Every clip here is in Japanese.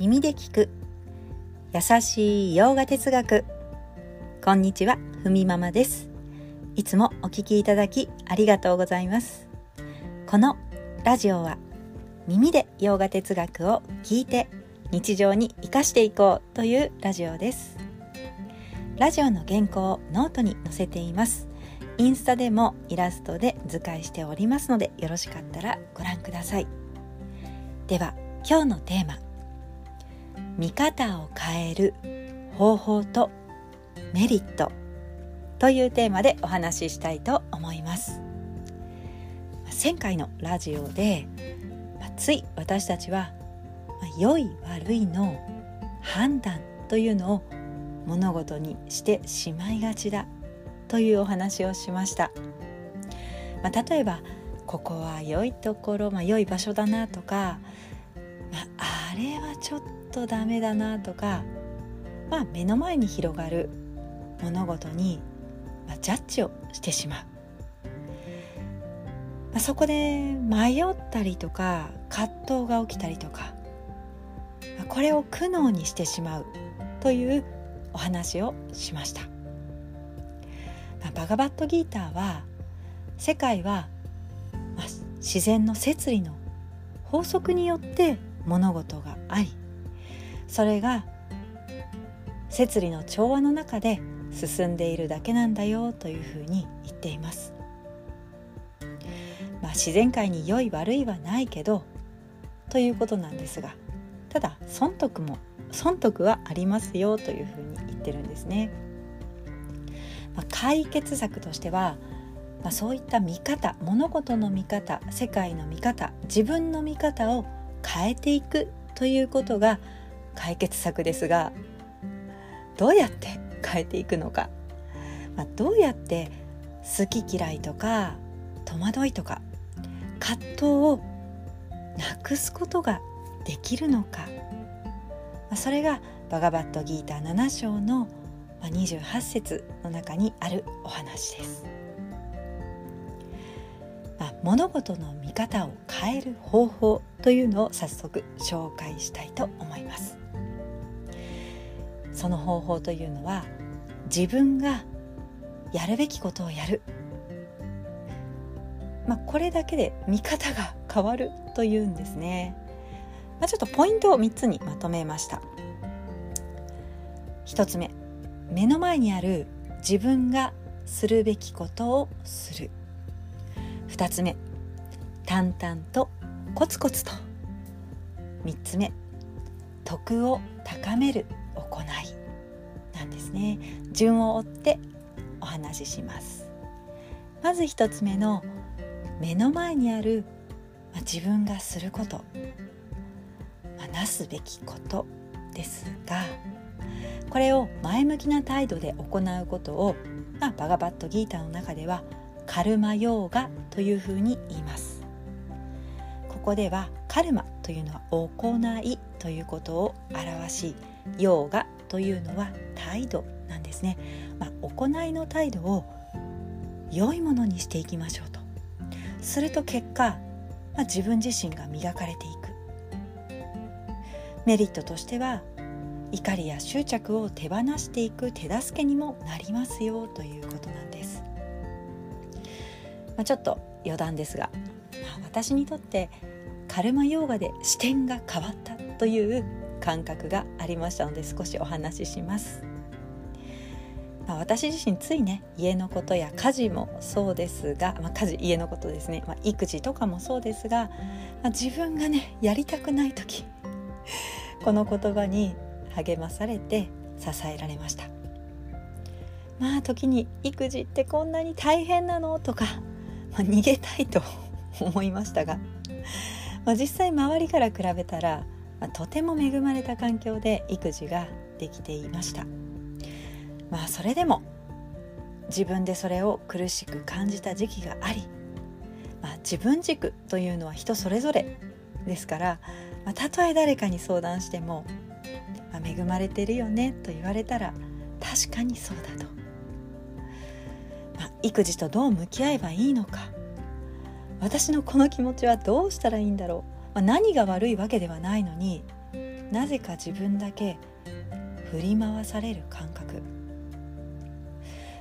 耳で聞く。優しいヨガ哲学。こんにちはふみママです。いつもお聞きいただきありがとうございます。このラジオは耳でヨガ哲学を聞いて日常に生かしていこうというラジオです。ラジオの原稿をノートに載せています。インスタでもイラストで図解しておりますのでよろしかったらご覧ください。では今日のテーマ。見方を変える方法とメリットというテーマでお話ししたいと思います。前回のラジオでつい私たちは良い悪いの判断というのを物事にしてしまいがちだというお話をしました、まあ、例えばここは良いところ、まあ、良い場所だなとか、まあ、あれはちょっとダメだなとか、まあ、目の前に広がる物事に、まあ、ジャッジをしてしまう、まあ、そこで迷ったりとか葛藤が起きたりとかこれを苦悩にしてしまうというお話をしました、まあ、バガバットギーターは世界は、まあ、自然の摂理の法則によって物事がありそれが摂理の調和の中で進んでいるだけなんだよというふうに言っています。まあ、自然界に良い悪いはないけどということなんですがただ損得も損得はありますよというふうに言ってるんですね。まあ、解決策としては、まあ、そういった見方物事の見方世界の見方自分の見方を変えていくということが解決策ですがどうやって変えていくのか、まあ、どうやって好き嫌いとか戸惑いとか葛藤をなくすことができるのか、まあ、それがバガバットギーター7章の28節の中にあるお話です。まあ、物事の見方を変える方法というのを早速紹介したいと思います。その方法というのは自分がやるべきことをやる、まあ、これだけで見方が変わるというんですね、まあ、ちょっとポイントを3つにまとめました。1つ目目の前にある自分がするべきことをする。2つ目。淡々とコツコツと。3つ目。徳を高める行い。なんですね。順を追ってお話しします。まず1つ目の目の前にある、ま、自分がすること、ま、なすべきことですが。これを前向きな態度で行うことを、まあ、バガバットギーターの中ではカルマヨーガというふうに言います。ここではカルマというのは行いということを表しヨーガというのは態度なんですね、まあ、行いの態度を良いものにしていきましょうと。すると結果、まあ、自分自身が磨かれていく。メリットとしては怒りや執着を手放していく手助けにもなりますよということなんです、まあ、ちょっと余談ですが、まあ、私にとってカルマヨーガで視点が変わったという感覚がありましたので少しお話しします。まあ、私自身ついね家のことや家事もそうですが、まあ、家事家のことですね、まあ、育児とかもそうですが、まあ、自分がねやりたくない時この言葉に励まされて支えられました。まあ時に育児ってこんなに大変なの？とか、まあ、逃げたいと思いましたが、まあ、実際周りから比べたらまあ、とても恵まれた環境で育児ができていました。まあそれでも自分でそれを苦しく感じた時期があり、まあ、自分軸というのは人それぞれですから、まあ、たとえ誰かに相談しても、まあ、恵まれてるよねと言われたら確かにそうだと、育児とどう向き合えばいいのか。私のこの気持ちはどうしたらいいんだろう。まあ、何が悪いわけではないのになぜか自分だけ振り回される感覚、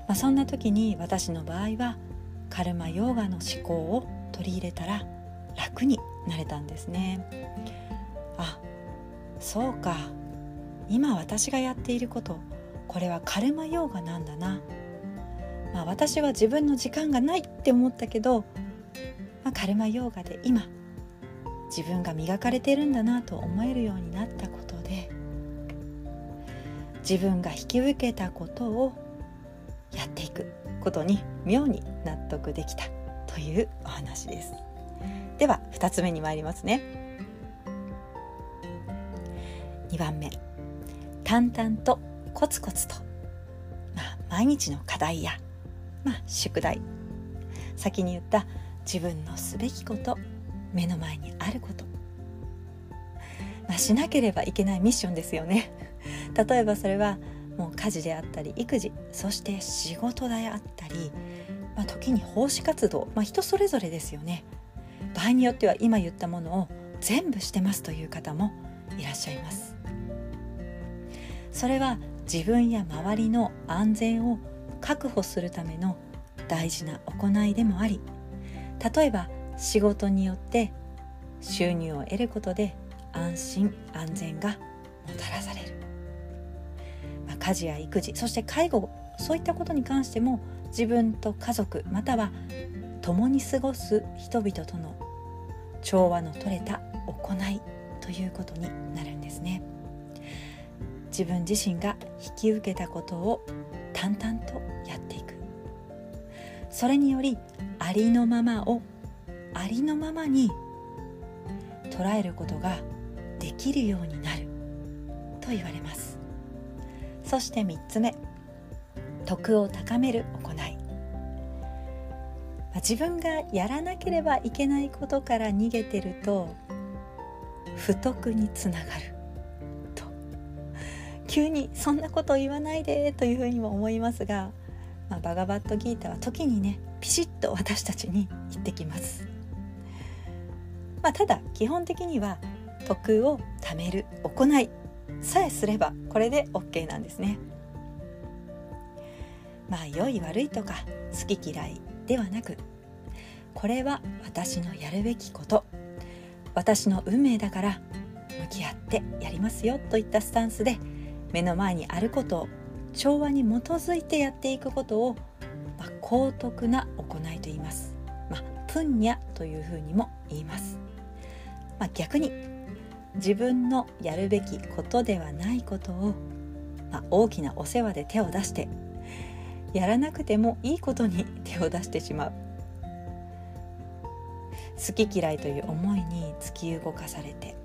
まあ、そんな時に私の場合はカルマヨーガの思考を取り入れたら楽になれたんですね。あそうか。今私がやっていることこれはカルマヨーガなんだな、まあ、私は自分の時間がないって思ったけど、まあ、カルマヨーガで今自分が磨かれてるんだなと思えるようになったことで自分が引き受けたことをやっていくことに妙に納得できたというお話です。では2つ目に参りますね。2番目。淡々とコツコツと、まあ、毎日の課題や、まあ、宿題。先に言った自分のすべきこと目の前にあること、まあ、しなければいけないミッションですよね。例えばそれはもう家事であったり育児そして仕事であったり、まあ、時に奉仕活動、まあ、人それぞれですよね。場合によっては今言ったものを全部してますという方もいらっしゃいます。それは自分や周りの安全を確保するための大事な行いでもあり例えば仕事によって収入を得ることで安心安全がもたらされる、まあ、家事や育児そして介護そういったことに関しても自分と家族または共に過ごす人々との調和の取れた行いということになるんですね。自分自身が引き受けたことを淡々とやっていく。それによりありのままをありのままに捉えることができるようになる。と言われます。そして3つ目。徳を高める行い。自分がやらなければいけないことから逃げてると不徳につながる。急にそんなこと言わないでというふうにも思いますが、まあ、バガバットギータは時にねピシッと私たちに言ってきますまあ、ただ基本的には徳を貯める行いさえすればこれで OK なんですね。まあ良い悪いとか好き嫌いではなくこれは私のやるべきこと私の運命だから向き合ってやりますよといったスタンスで目の前にあることを調和に基づいてやっていくことを、まあ、高徳な行いと言います。まあ、プンニャというふうにも言います。まあ、逆に自分のやるべきことではないことを、まあ、大きなお世話で手を出してやらなくてもいいことに手を出してしまう好き嫌いという思いに突き動かされて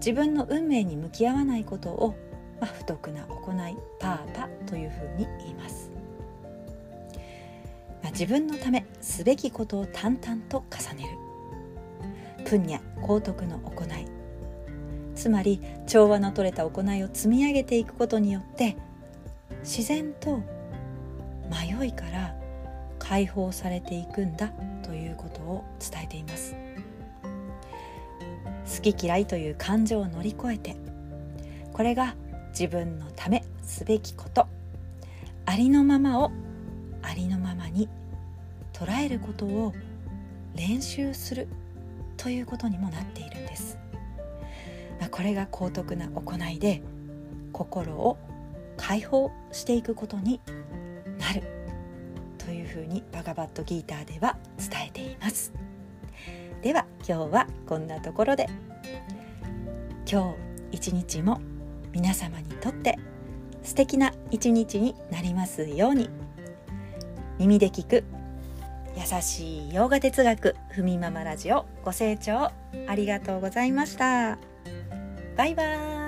自分の運命に向き合わないことを、まあ、不徳な行いパーパというふうに言います、まあ、自分のためすべきことを淡々と重ねる。プンニャ高徳の行い。つまり調和の取れた行いを積み上げていくことによって自然と迷いから解放されていくんだということを伝えています。好き嫌いという感情を乗り越えてこれが自分のためすべきことありのままをありのままに捉えることを練習するということにもなっているんです。まあ、これが高徳な行いで心を解放していくことになるというふうにバガバットギーターでは伝えています。では今日はこんなところで今日一日も皆様にとって素敵な一日になりますように。耳で聞く優しい洋画哲学ふみママラジオご清聴ありがとうございました。バイバーイ。